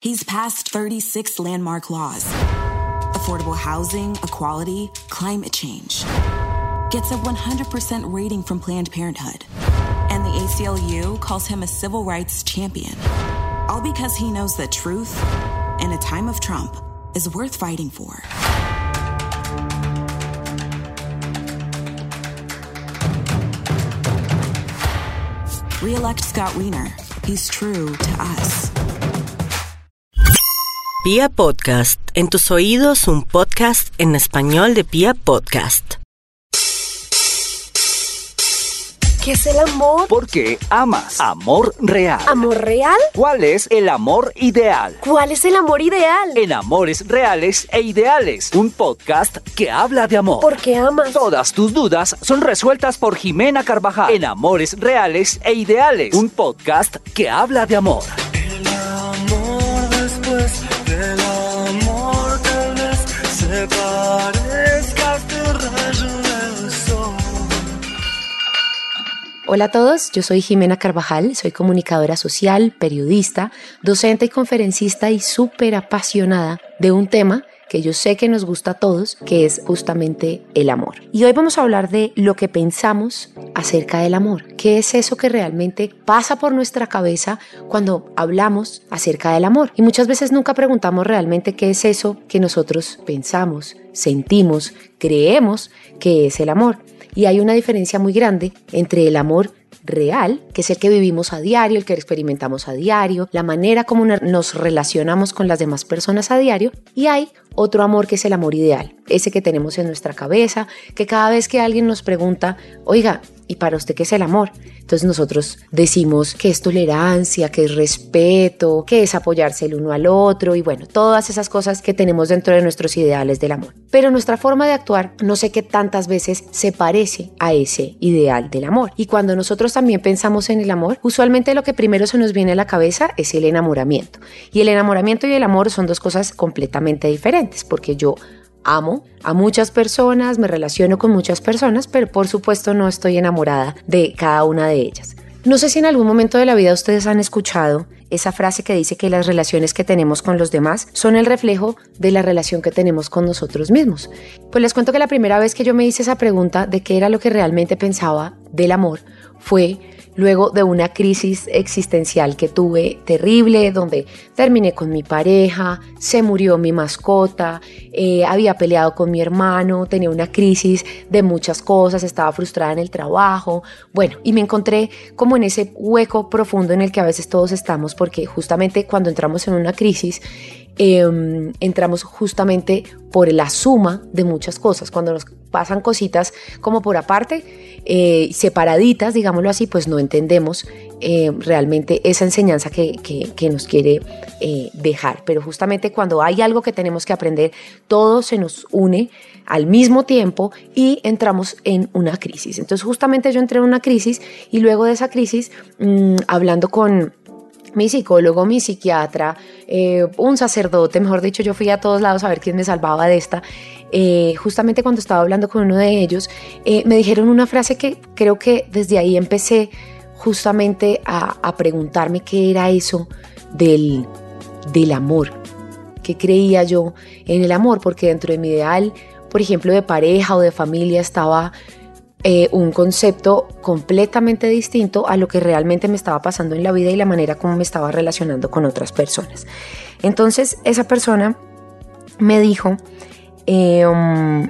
He's passed 36 landmark laws affordable housing, equality, climate change. Gets a 100% rating from Planned Parenthood. And the ACLU calls him a civil rights champion. All because he knows that truth, in a time of Trump, is worth fighting for. Re-elect Scott Wiener. He's true to us. Pia Podcast, en tus oídos un podcast en español de Pia Podcast. ¿Qué es el amor? ¿Por qué amas? Amor real. ¿Amor real? ¿Cuál es el amor ideal? ¿Cuál es el amor ideal? En Amores Reales e Ideales, un podcast que habla de amor. ¿Por qué amas? Todas tus dudas son resueltas por Jimena Carvajal en Amores Reales e Ideales, un podcast que habla de amor Hola a todos, yo soy Jimena Carvajal, soy comunicadora social, periodista, docente y conferencista y súper apasionada de un tema que yo sé que nos gusta a todos, que es justamente el amor. Y hoy vamos a hablar de lo que pensamos acerca del amor. ¿Qué es eso que realmente pasa por nuestra cabeza cuando hablamos acerca del amor? Y muchas veces nunca preguntamos realmente qué es eso que nosotros pensamos, sentimos, creemos que es el amor. Y hay una diferencia muy grande entre el amor real, que es el que vivimos a diario, el que experimentamos a diario, la manera como nos relacionamos con las demás personas a diario, y hay otro amor que es el amor ideal, ese que tenemos en nuestra cabeza, que cada vez que alguien nos pregunta, oiga, ¿y para usted qué es el amor? Entonces nosotros decimos que es tolerancia, que es respeto, que es apoyarse el uno al otro y bueno, todas esas cosas que tenemos dentro de nuestros ideales del amor. Pero nuestra forma de actuar no sé qué tantas veces se parece a ese ideal del amor. Y cuando nosotros también pensamos en el amor, usualmente lo que primero se nos viene a la cabeza es el enamoramiento. Y el enamoramiento y el amor son dos cosas completamente diferentes, porque yo amo a muchas personas, me relaciono con muchas personas, pero por supuesto no estoy enamorada de cada una de ellas. No sé si en algún momento de la vida ustedes han escuchado esa frase que dice que las relaciones que tenemos con los demás son el reflejo de la relación que tenemos con nosotros mismos. Pues les cuento que la primera vez que yo me hice esa pregunta de qué era lo que realmente pensaba del amor fue luego de una crisis existencial que tuve terrible, donde terminé con mi pareja, se murió mi mascota, eh, había peleado con mi hermano, tenía una crisis de muchas cosas, estaba frustrada en el trabajo, bueno, y me encontré como en ese hueco profundo en el que a veces todos estamos, porque justamente cuando entramos en una crisis, eh, entramos justamente por la suma de muchas cosas. Cuando nos pasan cositas como por aparte, eh, separaditas, digámoslo así, pues no entendemos eh, realmente esa enseñanza que, que, nos quiere eh, dejar. Pero justamente cuando hay algo que tenemos que aprender, todo se nos une al mismo tiempo y entramos en una crisis. Entonces justamente yo entré en una crisis y luego de esa crisis, mmm, hablando con mi psicólogo, mi psiquiatra, eh, un sacerdote, mejor dicho, yo fui a todos lados a ver quién me salvaba de esta. Eh, justamente cuando estaba hablando con uno de ellos, eh, me dijeron una frase que creo que desde ahí empecé justamente a, preguntarme qué era eso del, del amor, qué creía yo en el amor, porque dentro de mi ideal, por ejemplo, de pareja o de familia estaba eh, un concepto completamente distinto a lo que realmente me estaba pasando en la vida y la manera como me estaba relacionando con otras personas. Entonces esa persona me dijo eh, um,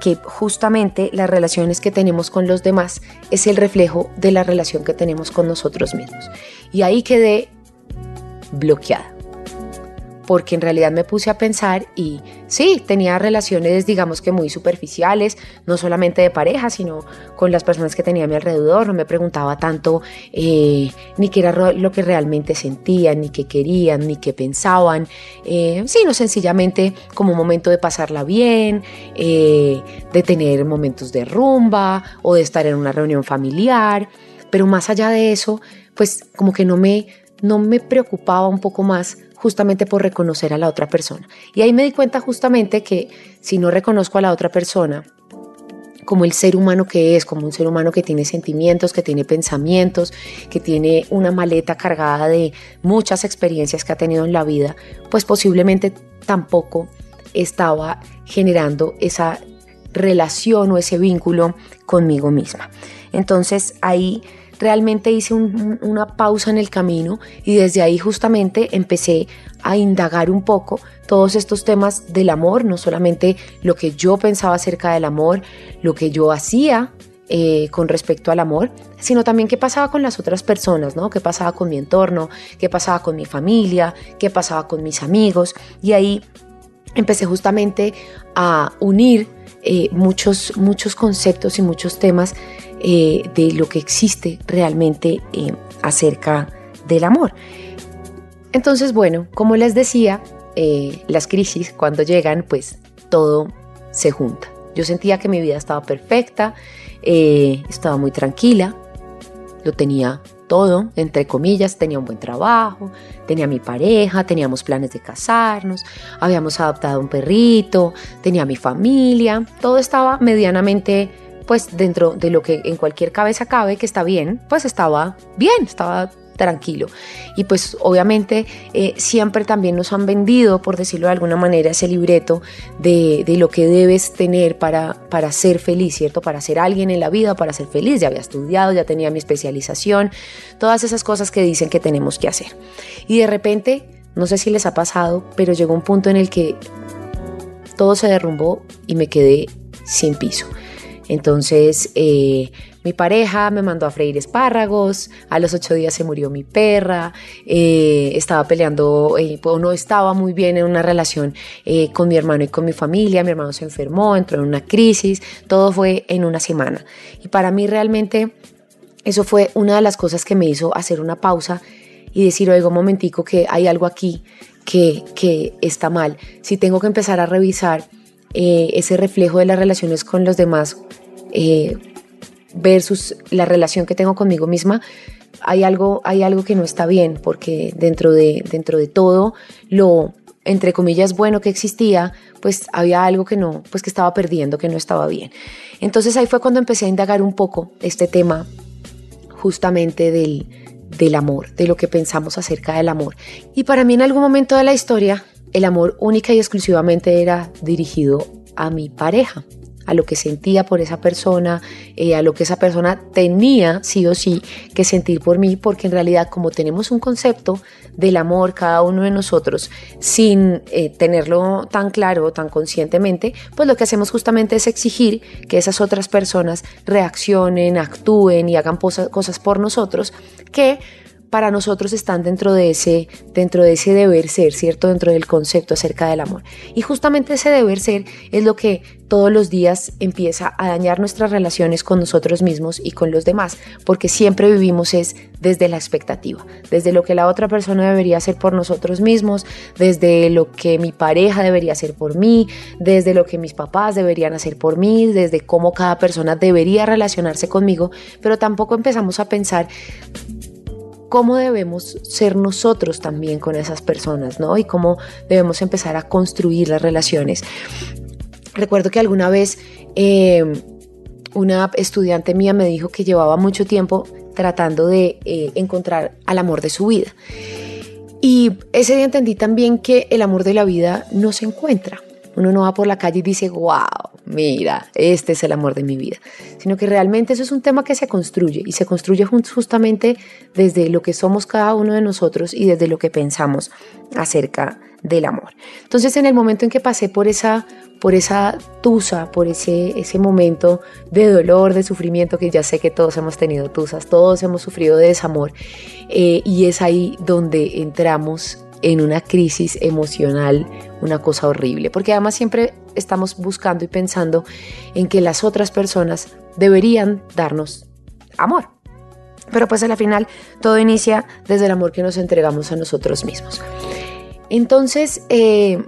que justamente las relaciones que tenemos con los demás es el reflejo de la relación que tenemos con nosotros mismos. Y ahí quedé bloqueada porque en realidad me puse a pensar y sí, tenía relaciones digamos que muy superficiales, no solamente de pareja, sino con las personas que tenía a mi alrededor, no me preguntaba tanto eh, ni qué era lo que realmente sentían, ni qué querían, ni qué pensaban, eh, sino sencillamente como un momento de pasarla bien, eh, de tener momentos de rumba o de estar en una reunión familiar, pero más allá de eso, pues como que no me, no me preocupaba un poco más justamente por reconocer a la otra persona. Y ahí me di cuenta justamente que si no reconozco a la otra persona como el ser humano que es, como un ser humano que tiene sentimientos, que tiene pensamientos, que tiene una maleta cargada de muchas experiencias que ha tenido en la vida, pues posiblemente tampoco estaba generando esa relación o ese vínculo conmigo misma. Entonces ahí realmente hice una pausa en el camino y desde ahí justamente empecé a indagar un poco todos estos temas del amor, no solamente lo que yo pensaba acerca del amor, lo que yo hacía eh, con respecto al amor, sino también qué pasaba con las otras personas, ¿no? Qué pasaba con mi entorno, qué pasaba con mi familia, qué pasaba con mis amigos. Y ahí empecé justamente a unir eh, muchos, muchos conceptos y muchos temas eh, de lo que existe realmente eh, acerca del amor. Entonces, bueno, como les decía, eh, las crisis cuando llegan, pues todo se junta. Yo sentía que mi vida estaba perfecta, estaba muy tranquila, lo tenía todo, entre comillas, tenía un buen trabajo, tenía mi pareja, teníamos planes de casarnos, habíamos adoptado un perrito, tenía mi familia, todo estaba medianamente pues dentro de lo que en cualquier cabeza cabe que está bien, pues estaba bien, estaba tranquilo. Y pues obviamente eh, siempre también nos han vendido, por decirlo de alguna manera, ese libreto de, de, lo que debes tener para, para ser feliz, ¿cierto? Para ser alguien en la vida, para ser feliz. Ya había estudiado, ya tenía mi especialización, todas esas cosas que dicen que tenemos que hacer. Y de repente, no sé si les ha pasado, pero llegó un punto en el que todo se derrumbó y me quedé sin piso. Entonces, eh, mi pareja me mandó a freír espárragos, a los ocho días se murió mi perra, eh, estaba peleando, eh, o no estaba muy bien en una relación con mi hermano y con mi familia, mi hermano se enfermó, entró en una crisis, todo fue en una semana. Y para mí realmente eso fue una de las cosas que me hizo hacer una pausa y decir, oiga, un momentico que hay algo aquí que, que está mal. Si tengo que empezar a revisar ese reflejo de las relaciones con los demás, eh, versus la relación que tengo conmigo misma, hay algo, hay algo que no está bien, porque dentro de, dentro de todo lo, entre comillas, bueno que existía, pues había algo que no, pues que estaba perdiendo, que no estaba bien. Entonces ahí fue cuando empecé a indagar un poco este tema justamente del, del amor, de lo que pensamos acerca del amor. Y para mí en algún momento de la historia, el amor única y exclusivamente era dirigido a mi pareja a lo que sentía por esa persona, eh, a lo que esa persona tenía sí o sí que sentir por mí, porque en realidad como tenemos un concepto del amor cada uno de nosotros sin eh, tenerlo tan claro, tan conscientemente, pues lo que hacemos justamente es exigir que esas otras personas reaccionen, actúen y hagan cosas por nosotros que para nosotros están dentro de ese dentro de ese deber ser, ¿cierto? Dentro del concepto acerca del amor. Y justamente ese deber ser es lo que todos los días empieza a dañar nuestras relaciones con nosotros mismos y con los demás, porque siempre vivimos es desde la expectativa, desde lo que la otra persona debería hacer por nosotros mismos, desde lo que mi pareja debería hacer por mí, desde lo que mis papás deberían hacer por mí, desde cómo cada persona debería relacionarse conmigo, pero tampoco empezamos a pensar cómo debemos ser nosotros también con esas personas, ¿no? Y cómo debemos empezar a construir las relaciones. Recuerdo que alguna vez eh, una estudiante mía me dijo que llevaba mucho tiempo tratando de eh, encontrar al amor de su vida. Y ese día entendí también que el amor de la vida no se encuentra. Uno no va por la calle y dice, wow, mira, este es el amor de mi vida, sino que realmente eso es un tema que se construye y se construye justamente desde lo que somos cada uno de nosotros y desde lo que pensamos acerca del amor. Entonces, en el momento en que pasé por esa por esa tusa, por ese, ese momento de dolor, de sufrimiento, que ya sé que todos hemos tenido tusas, todos hemos sufrido de desamor, eh, y es ahí donde entramos en una crisis emocional, una cosa horrible, porque además siempre estamos buscando y pensando en que las otras personas deberían darnos amor. Pero pues a la final todo inicia desde el amor que nos entregamos a nosotros mismos. Entonces, eh,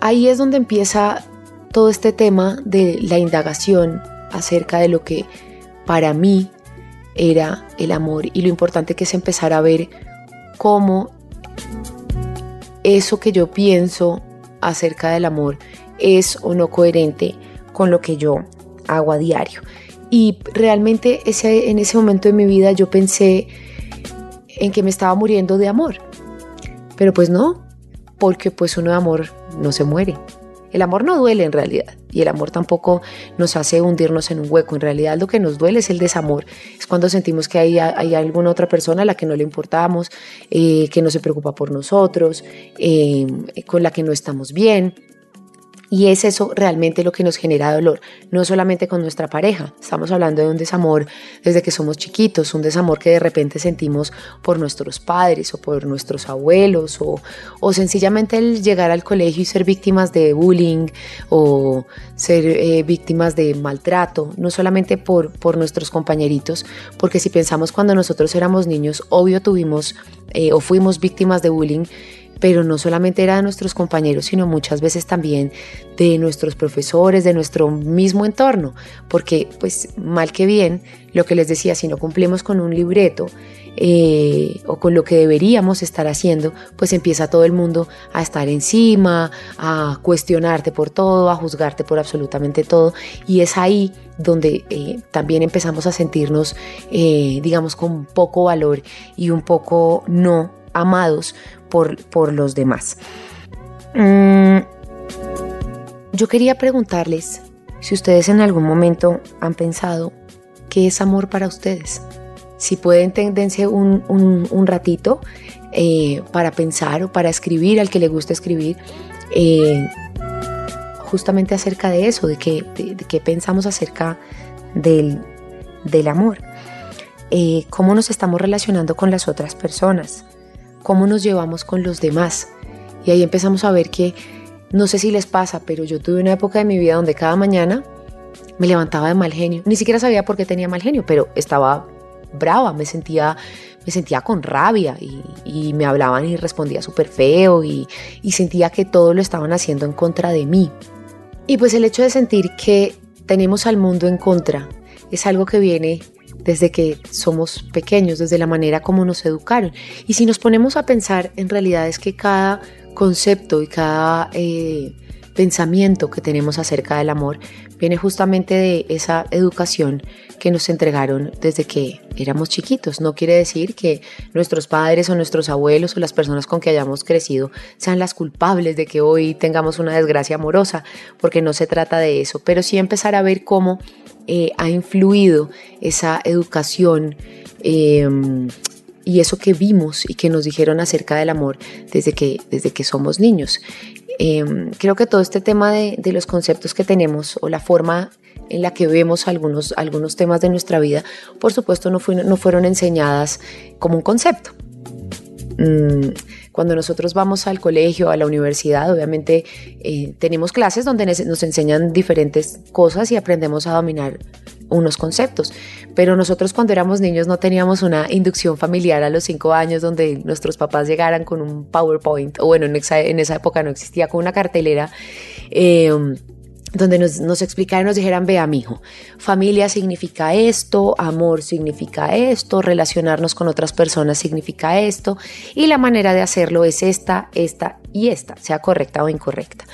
ahí es donde empieza todo este tema de la indagación acerca de lo que para mí era el amor y lo importante que es empezar a ver cómo eso que yo pienso acerca del amor es o no coherente con lo que yo hago a diario. Y realmente ese, en ese momento de mi vida yo pensé en que me estaba muriendo de amor. Pero pues no, porque pues uno de amor no se muere. El amor no duele en realidad y el amor tampoco nos hace hundirnos en un hueco. En realidad lo que nos duele es el desamor. Es cuando sentimos que hay, hay alguna otra persona a la que no le importamos, eh, que no se preocupa por nosotros, eh, con la que no estamos bien. Y es eso realmente lo que nos genera dolor, no solamente con nuestra pareja, estamos hablando de un desamor desde que somos chiquitos, un desamor que de repente sentimos por nuestros padres o por nuestros abuelos o, o sencillamente el llegar al colegio y ser víctimas de bullying o ser eh, víctimas de maltrato, no solamente por, por nuestros compañeritos, porque si pensamos cuando nosotros éramos niños, obvio tuvimos eh, o fuimos víctimas de bullying, pero no solamente era de nuestros compañeros, sino muchas veces también de nuestros profesores, de nuestro mismo entorno, porque pues mal que bien, lo que les decía, si no cumplimos con un libreto eh, o con lo que deberíamos estar haciendo, pues empieza todo el mundo a estar encima, a cuestionarte por todo, a juzgarte por absolutamente todo, y es ahí donde eh, también empezamos a sentirnos, eh, digamos, con poco valor y un poco no amados por, por los demás. Mm, yo quería preguntarles si ustedes en algún momento han pensado qué es amor para ustedes. Si pueden tendense un, un, ratito eh, para pensar o para escribir al que le gusta escribir, eh, justamente acerca de eso, de qué de, pensamos acerca del, del amor. Eh, cómo nos estamos relacionando con las otras personas, cómo nos llevamos con los demás. Y ahí empezamos a ver que, no sé si les pasa, pero yo tuve una época de mi vida donde cada mañana me levantaba de mal genio. Ni siquiera sabía por qué tenía mal genio, pero estaba brava, me sentía, me sentía con rabia y, me hablaban y respondía súper feo y, y sentía que todo lo estaban haciendo en contra de mí. Y pues el hecho de sentir que tenemos al mundo en contra es algo que viene desde que somos pequeños, desde la manera como nos educaron. Y si nos ponemos a pensar, en realidad es que cada concepto y cada eh, pensamiento que tenemos acerca del amor viene justamente de esa educación que nos entregaron desde que éramos chiquitos. No quiere decir que nuestros padres o nuestros abuelos o las personas con que hayamos crecido sean las culpables de que hoy tengamos una desgracia amorosa, porque no se trata de eso, pero sí empezar a ver cómo eh, ha influido esa educación em, y eso que vimos y que nos dijeron acerca del amor desde que, desde que somos niños. Em, creo que todo este tema de, los conceptos que tenemos o la forma en la que vemos algunos, algunos temas de nuestra vida, por supuesto no, no fueron enseñadas como un concepto. Mm, cuando nosotros vamos al colegio, a la universidad, obviamente eh, tenemos clases donde nos enseñan diferentes cosas y aprendemos a dominar unos conceptos. Pero nosotros cuando éramos niños no teníamos una inducción familiar a los cinco años donde nuestros papás llegaran con un PowerPoint, o bueno, en esa, época no existía, con una cartelera. Eh, donde nos, nos explicaran, nos dijeran, vea, mijo, familia significa esto, amor significa esto, relacionarnos con otras personas significa esto, y la manera de hacerlo es esta, esta y esta, sea correcta o incorrecta.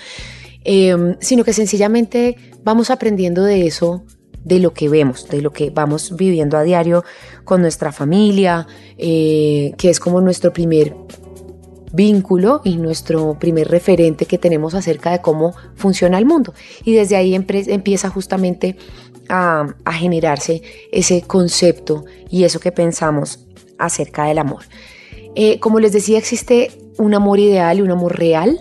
Em, sino que sencillamente vamos aprendiendo de eso, de lo que vemos, de lo que vamos viviendo a diario con nuestra familia, eh, que es como nuestro primer vínculo y nuestro primer referente que tenemos acerca de cómo funciona el mundo. Y desde ahí empieza justamente a, generarse ese concepto y eso que pensamos acerca del amor. Eh, como les decía, existe un amor ideal y un amor real.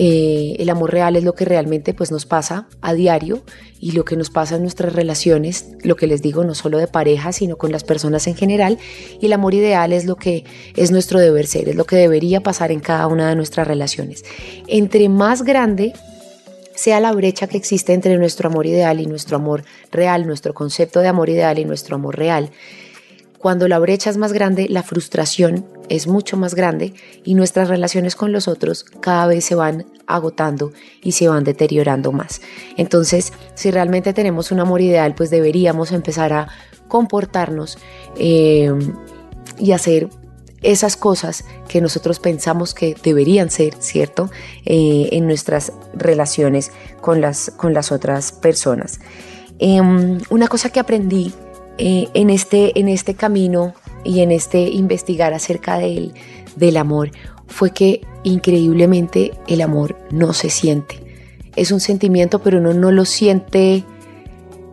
Eh, el amor real es lo que realmente pues, nos pasa a diario y lo que nos pasa en nuestras relaciones, lo que les digo, no solo de pareja, sino con las personas en general. Y el amor ideal es lo que es nuestro deber ser, es lo que debería pasar en cada una de nuestras relaciones. Entre más grande sea la brecha que existe entre nuestro amor ideal y nuestro amor real, nuestro concepto de amor ideal y nuestro amor real, cuando la brecha es más grande, la frustración es mucho más grande y nuestras relaciones con los otros cada vez se van agotando y se van deteriorando más. Entonces, si realmente tenemos un amor ideal, pues deberíamos empezar a comportarnos eh, y hacer esas cosas que nosotros pensamos que deberían ser, ¿cierto? Eh, en nuestras relaciones con las, con las otras personas. Em, una cosa que aprendí eh, en, este, en este camino y en este investigar acerca del, del amor fue que increíblemente el amor no se siente. Es un sentimiento, pero uno no lo siente,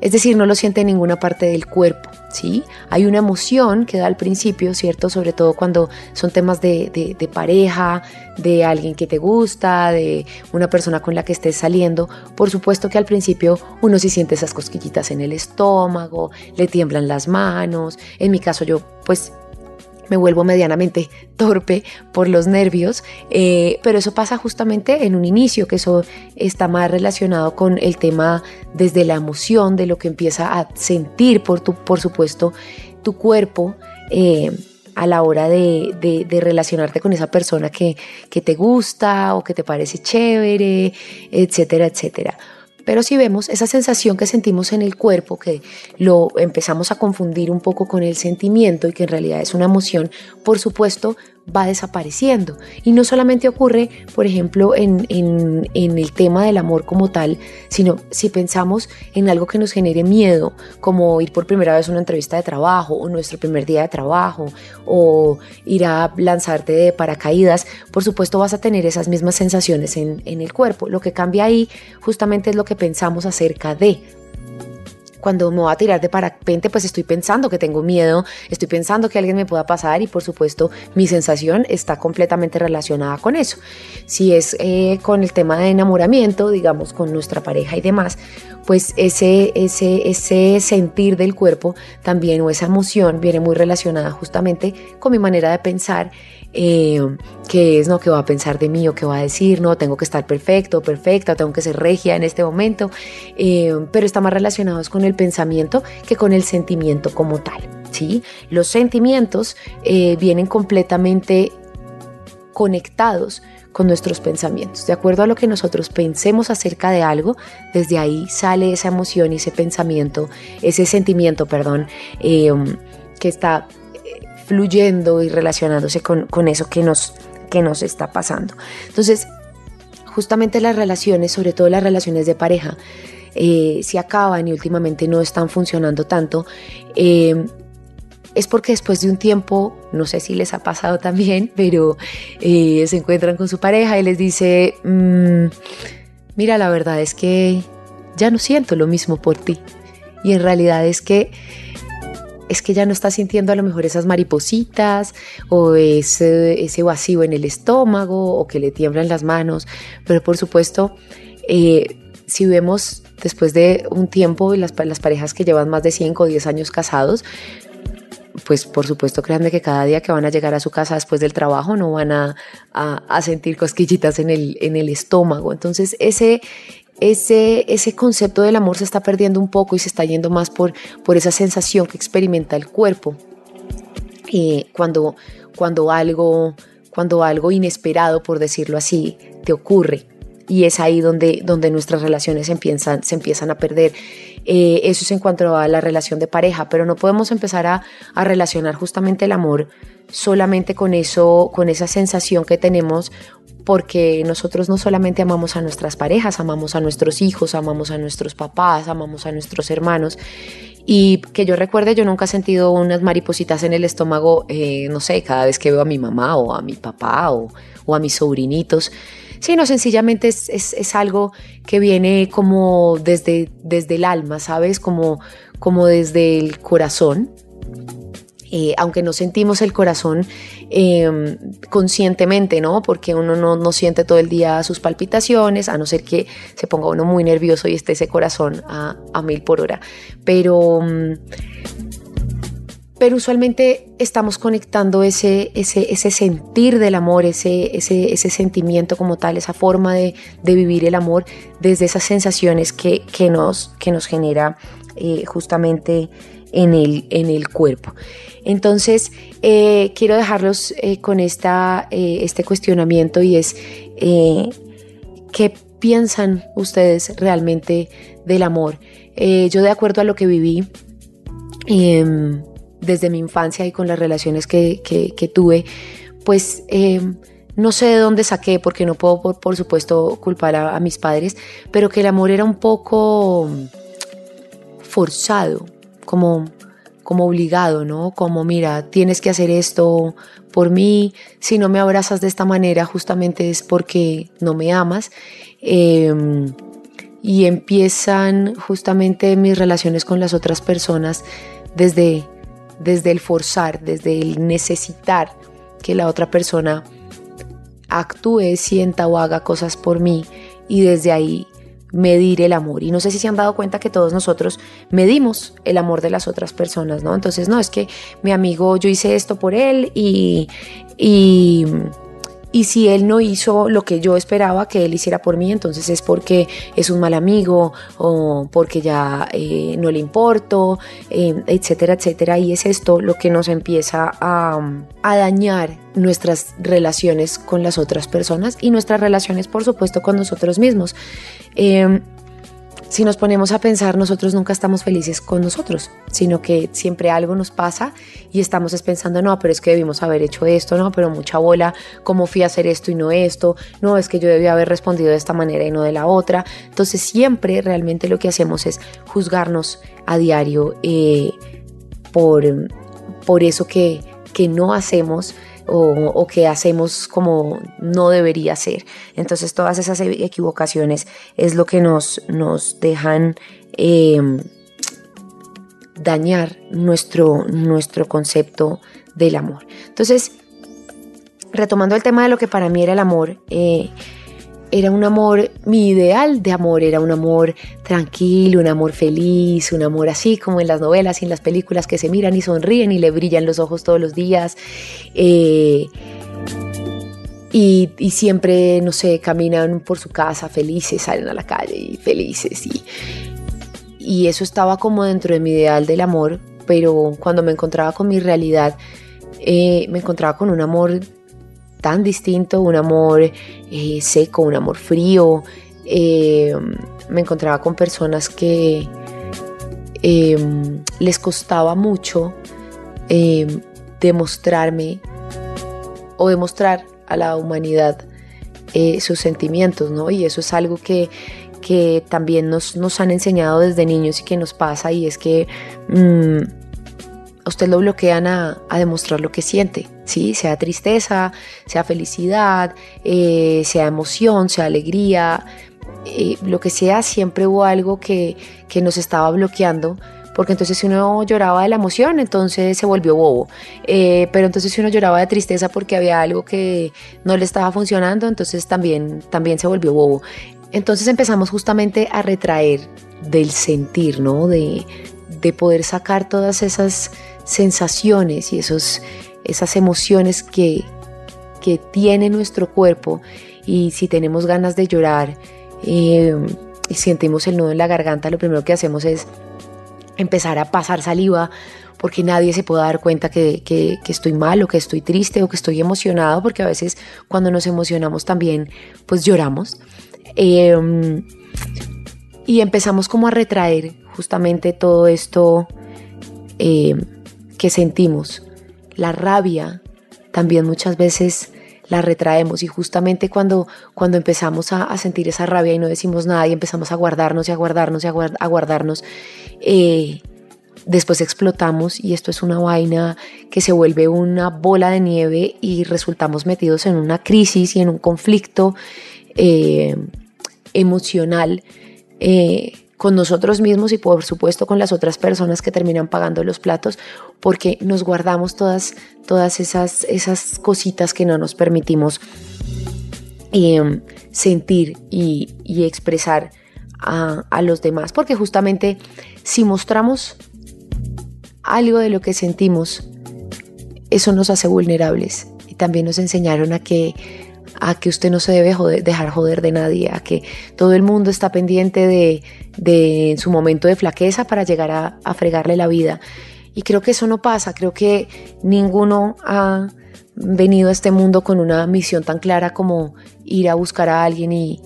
es decir, no lo siente en ninguna parte del cuerpo. ¿sí? Hay una emoción que da al principio, ¿cierto? Sobre todo cuando son temas de, de, pareja, de alguien que te gusta, de una persona con la que estés saliendo. Por supuesto que al principio uno sí siente esas cosquillitas en el estómago, le tiemblan las manos. En mi caso yo pues me vuelvo medianamente torpe por los nervios, eh, pero eso pasa justamente en un inicio, que eso está más relacionado con el tema desde la emoción, de lo que empieza a sentir, por, tu, por supuesto, tu cuerpo. Eh, a la hora de, relacionarte con esa persona que, que te gusta o que te parece chévere, etcétera, etcétera. Pero si vemos esa sensación que sentimos en el cuerpo, que lo empezamos a confundir un poco con el sentimiento y que en realidad es una emoción, por supuesto va desapareciendo. Y no solamente ocurre, por ejemplo, en, el tema del amor como tal, sino si pensamos en algo que nos genere miedo, como ir por primera vez a una entrevista de trabajo o nuestro primer día de trabajo o ir a lanzarte de paracaídas, por supuesto vas a tener esas mismas sensaciones en, en el cuerpo. Lo que cambia ahí justamente es lo que pensamos acerca de cuando me voy a tirar de parapente, pues estoy pensando que tengo miedo, estoy pensando que alguien me pueda pasar y por supuesto mi sensación está completamente relacionada con eso. Si es eh, con el tema de enamoramiento, digamos, con nuestra pareja y demás, pues ese, ese, ese sentir del cuerpo también o esa emoción viene muy relacionada justamente con mi manera de pensar eh, que es, ¿no? ¿Qué va a pensar de mí o qué va a decir? No, tengo que estar perfecto, perfecta, tengo que ser regia en este momento, eh, pero está más relacionado con el pensamiento que con el sentimiento como tal, ¿sí? Los sentimientos eh, vienen completamente conectados con nuestros pensamientos. De acuerdo a lo que nosotros pensemos acerca de algo, desde ahí sale esa emoción y ese pensamiento, ese sentimiento, perdón, que está fluyendo y relacionándose con, eso que nos, que nos está pasando. Entonces, justamente las relaciones, sobre todo las relaciones de pareja, eh, se acaban y últimamente no están funcionando tanto, eh, es porque después de un tiempo, no sé si les ha pasado también, pero eh, se encuentran con su pareja y les dice, mm, mira, la verdad es que ya no siento lo mismo por ti. Y en realidad es que es que ya no está sintiendo a lo mejor esas maripositas o ese, ese vacío en el estómago o que le tiemblan las manos, pero por supuesto, eh, si vemos después de un tiempo las, las parejas que llevan más de 5 o 10 años casados, pues por supuesto créanme que cada día que van a llegar a su casa después del trabajo no van a, a, sentir cosquillitas en el, en el estómago. Entonces ese, ese, ese concepto del amor se está perdiendo un poco y se está yendo más por, por esa sensación que experimenta el cuerpo. Eh, cuando, cuando, algo, cuando algo inesperado, por decirlo así, te ocurre. Y es ahí donde, donde nuestras relaciones empiezan, se empiezan a perder. Eh, eso es en cuanto a la relación de pareja, pero no podemos empezar a, relacionar justamente el amor solamente con eso, con esa sensación que tenemos porque nosotros no solamente amamos a nuestras parejas, amamos a nuestros hijos, amamos a nuestros papás, amamos a nuestros hermanos. Y que yo recuerde, yo nunca he sentido unas maripositas en el estómago, eh, no sé, cada vez que veo a mi mamá o a mi papá o, a mis sobrinitos, sino sencillamente es, es, algo que viene como desde, desde el alma, ¿sabes? Como, como desde el corazón. Eh, aunque no sentimos el corazón em, conscientemente, ¿no? Porque uno no, siente todo el día sus palpitaciones, a no ser que se ponga uno muy nervioso y esté ese corazón a, mil por hora. Pero, mm, pero usualmente estamos conectando ese, ese, ese sentir del amor, ese, ese, ese, sentimiento como tal, esa forma de, vivir el amor desde esas sensaciones que, nos, que nos genera eh, justamente en el, en el cuerpo. Entonces, eh, quiero dejarlos eh, con esta, eh, este cuestionamiento y es, ¿qué piensan ustedes realmente del amor? yo de acuerdo a lo que viví, em, desde mi infancia y con las relaciones que, que, tuve, pues eh, no sé de dónde saqué, porque no puedo, por, supuesto, culpar a, mis padres, pero que el amor era un poco forzado, como, como obligado, ¿no? Como, mira, tienes que hacer esto por mí, si no me abrazas de esta manera, justamente es porque no me amas. Em, y empiezan justamente mis relaciones con las otras personas desde, desde el forzar, desde el necesitar que la otra persona actúe, sienta o haga cosas por mí y desde ahí medir el amor. Y no sé si se han dado cuenta que todos nosotros medimos el amor de las otras personas, ¿no? Entonces, no, es que mi amigo, yo hice esto por él y, y y si él no hizo lo que yo esperaba que él hiciera por mí, entonces es porque es un mal amigo o porque ya eh, no le importo, eh, etcétera, etcétera. Y es esto lo que nos empieza a, dañar nuestras relaciones con las otras personas y nuestras relaciones, por supuesto, con nosotros mismos. Eh, si nos ponemos a pensar, nosotros nunca estamos felices con nosotros, sino que siempre algo nos pasa y estamos pensando, no, pero es que debimos haber hecho esto, no, pero mucha bola, ¿cómo fui a hacer esto y no esto? No, es que yo debía haber respondido de esta manera y no de la otra. Entonces siempre realmente lo que hacemos es juzgarnos a diario eh, por, por eso que, que no hacemos o, que hacemos como no debería ser. Entonces todas esas e-, equivocaciones es lo que nos, nos dejan em, dañar nuestro, nuestro concepto del amor. Entonces, retomando el tema de lo que para mí era el amor, eh, era un amor, mi ideal de amor era un amor tranquilo, un amor feliz, un amor así como en las novelas y en las películas que se miran y sonríen y le brillan los ojos todos los días. Eh, y, siempre, no sé, caminan por su casa felices, salen a la calle y felices. Y, y eso estaba como dentro de mi ideal del amor, pero cuando me encontraba con mi realidad, eh, me encontraba con un amor tan distinto, un amor eh, seco, un amor frío. Eh, me encontraba con personas que em, les costaba mucho em, demostrarme o demostrar a la humanidad eh, sus sentimientos, ¿no? Y eso es algo que, que también nos, nos, han enseñado desde niños y que nos pasa y es que mm, usted lo bloquean a, demostrar lo que siente, ¿sí? sea tristeza, sea felicidad, eh, sea emoción, sea alegría, eh, lo que sea, siempre hubo algo que, nos estaba bloqueando porque entonces si uno lloraba de la emoción, entonces se volvió bobo. Eh, pero entonces si uno lloraba de tristeza porque había algo que no le estaba funcionando, entonces también, también se volvió bobo. Entonces empezamos justamente a retraer del sentir, ¿no? De, de poder sacar todas esas sensaciones y esos, esas emociones que, que tiene nuestro cuerpo y si tenemos ganas de llorar eh, y sentimos el nudo en la garganta, lo primero que hacemos es empezar a pasar saliva porque nadie se puede dar cuenta que, que, estoy mal o que estoy triste o que estoy emocionado, porque a veces cuando nos emocionamos también pues lloramos. Em, y empezamos como a retraer justamente todo esto eh, que sentimos. La rabia también muchas veces la retraemos y justamente cuando, cuando empezamos a, sentir esa rabia y no decimos nada y empezamos a guardarnos y a guardarnos y a, guardarnos, eh, después explotamos y esto es una vaina que se vuelve una bola de nieve y resultamos metidos en una crisis y en un conflicto eh, emocional. Eh, con nosotros mismos y por supuesto con las otras personas que terminan pagando los platos porque nos guardamos todas, todas esas, esas cositas que no nos permitimos em, sentir y, expresar a, a, los demás. Porque justamente si mostramos algo de lo que sentimos eso nos hace vulnerables. Y también nos enseñaron a que a que usted no se debe dejar joder de nadie, a que todo el mundo está pendiente de, su momento de flaqueza para llegar a, fregarle la vida. Y creo que eso no pasa, creo que ninguno ha venido a este mundo con una misión tan clara como ir a buscar a alguien y,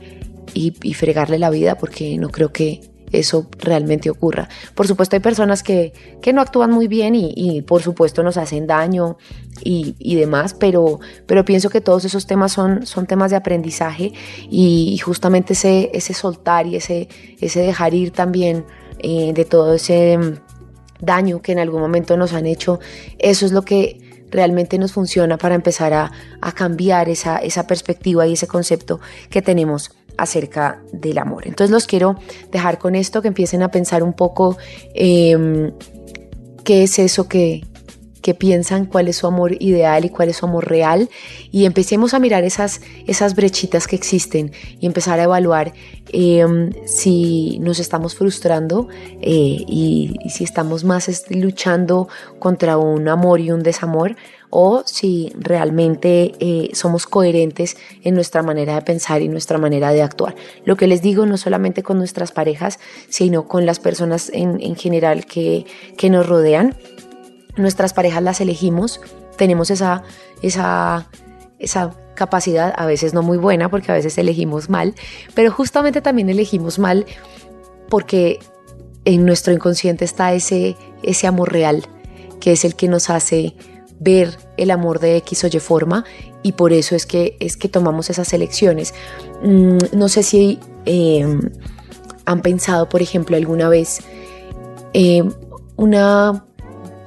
y, fregarle la vida, porque no creo que eso realmente ocurra. Por supuesto hay personas que, que no actúan muy bien y, por supuesto nos hacen daño y, y, demás, pero, pero pienso que todos esos temas son, son temas de aprendizaje y, justamente ese, ese soltar y ese, ese dejar ir también eh, de todo ese mm, daño que en algún momento nos han hecho, eso es lo que realmente nos funciona para empezar a, a cambiar esa, esa perspectiva y ese concepto que tenemos acerca del amor. Entonces los quiero dejar con esto, que empiecen a pensar un poco eh, qué es eso que, que piensan cuál es su amor ideal y cuál es su amor real y empecemos a mirar esas, esas brechitas que existen y empezar a evaluar eh, si nos estamos frustrando eh, y, si estamos más luchando contra un amor y un desamor o si realmente eh, somos coherentes en nuestra manera de pensar y nuestra manera de actuar. Lo que les digo no solamente con nuestras parejas, sino con las personas en, en general que, que nos rodean nuestras parejas las elegimos, tenemos esa, esa, esa capacidad, a veces no muy buena porque a veces elegimos mal, pero justamente también elegimos mal porque en nuestro inconsciente está ese, ese amor real, que es el que nos hace ver el amor de X o Y forma y por eso es que, es que tomamos esas elecciones. Mm, no sé si eh, han pensado, por ejemplo, alguna vez eh, una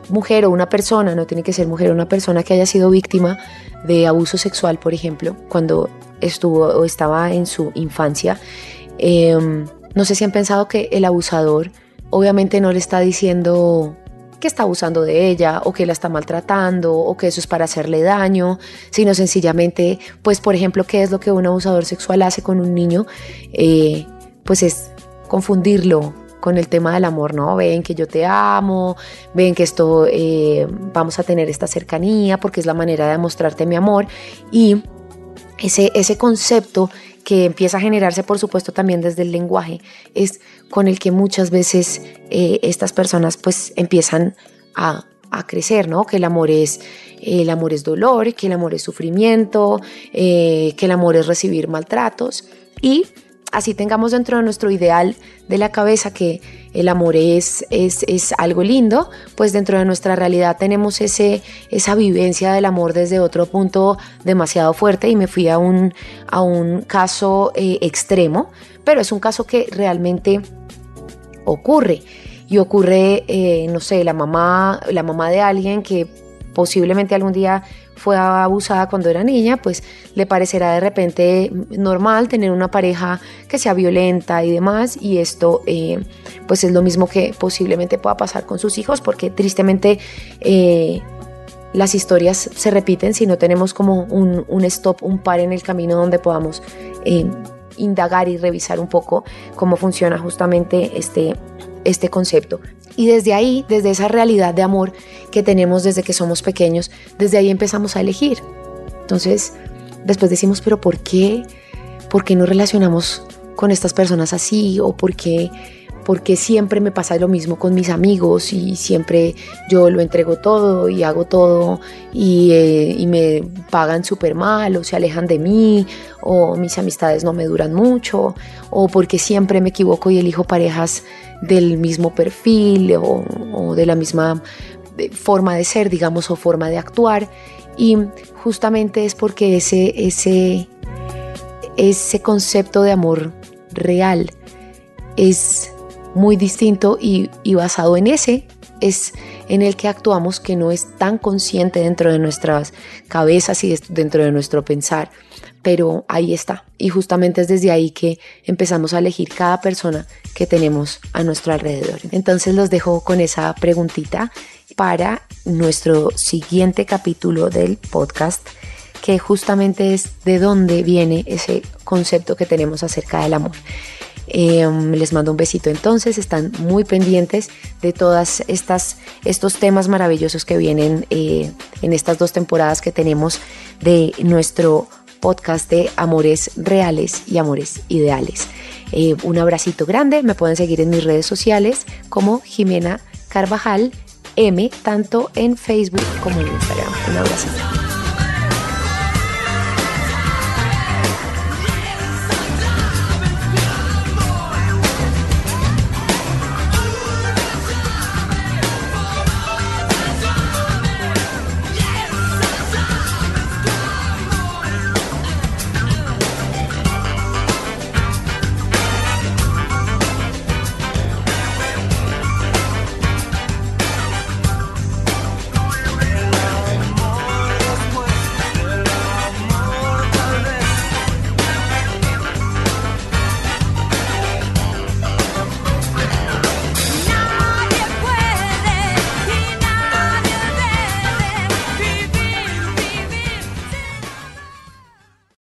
mujer o una persona, no tiene que ser mujer, una persona que haya sido víctima de abuso sexual, por ejemplo, cuando estuvo o estaba en su infancia, eh, no sé si han pensado que el abusador obviamente no le está diciendo que está abusando de ella o que la está maltratando o que eso es para hacerle daño, sino sencillamente, pues por ejemplo, qué es lo que un abusador sexual hace con un niño, eh, pues es confundirlo, con el tema del amor, ¿no? Ven que yo te amo, ven que esto eh, vamos a tener esta cercanía porque es la manera de mostrarte mi amor y ese, ese concepto que empieza a generarse, por supuesto, también desde el lenguaje, es con el que muchas veces eh, estas personas pues empiezan a, a, crecer, ¿no? Que el amor es, el amor es dolor, que el amor es sufrimiento, eh, que el amor es recibir maltratos y así tengamos dentro de nuestro ideal de la cabeza que el amor es, es, es, algo lindo, pues dentro de nuestra realidad tenemos ese, esa vivencia del amor desde otro punto demasiado fuerte y me fui a un, a un caso eh, extremo, pero es un caso que realmente ocurre y ocurre, eh, no sé, la mamá, la mamá de alguien que posiblemente algún día fue abusada cuando era niña, pues le parecerá de repente normal tener una pareja que sea violenta y demás, y esto eh, pues es lo mismo que posiblemente pueda pasar con sus hijos, porque tristemente eh, las historias se repiten si no tenemos como un, stop, un par en el camino donde podamos eh, indagar y revisar un poco cómo funciona justamente este, este concepto. Y desde ahí, desde esa realidad de amor que tenemos desde que somos pequeños, desde ahí empezamos a elegir. Entonces, después decimos, pero ¿por qué? ¿Por qué no relacionamos con estas personas así? ¿O por qué, porque siempre me pasa lo mismo con mis amigos y siempre yo lo entrego todo y hago todo y, eh, y me pagan súper mal o se alejan de mí o mis amistades no me duran mucho o porque siempre me equivoco y elijo parejas del mismo perfil o, o de la misma eh, forma de ser, digamos, o forma de actuar. Y justamente es porque ese, ese, ese concepto de amor real es muy distinto y, basado en ese es en el que actuamos que no es tan consciente dentro de nuestras cabezas y dentro de nuestro pensar pero ahí está. Y justamente es desde ahí que empezamos a elegir cada persona que tenemos a nuestro alrededor. Entonces los dejo con esa preguntita para nuestro siguiente capítulo del podcast, que justamente es de dónde viene ese concepto que tenemos acerca del amor. Eh, les mando un besito entonces, están muy pendientes de todas estas estos temas maravillosos que vienen eh, en estas dos temporadas que tenemos de nuestro podcast de amores reales y amores ideales. Eh, un abracito grande, me pueden seguir en mis redes sociales como Jimena Carvajal M, tanto en Facebook como en Instagram. Un abrazo.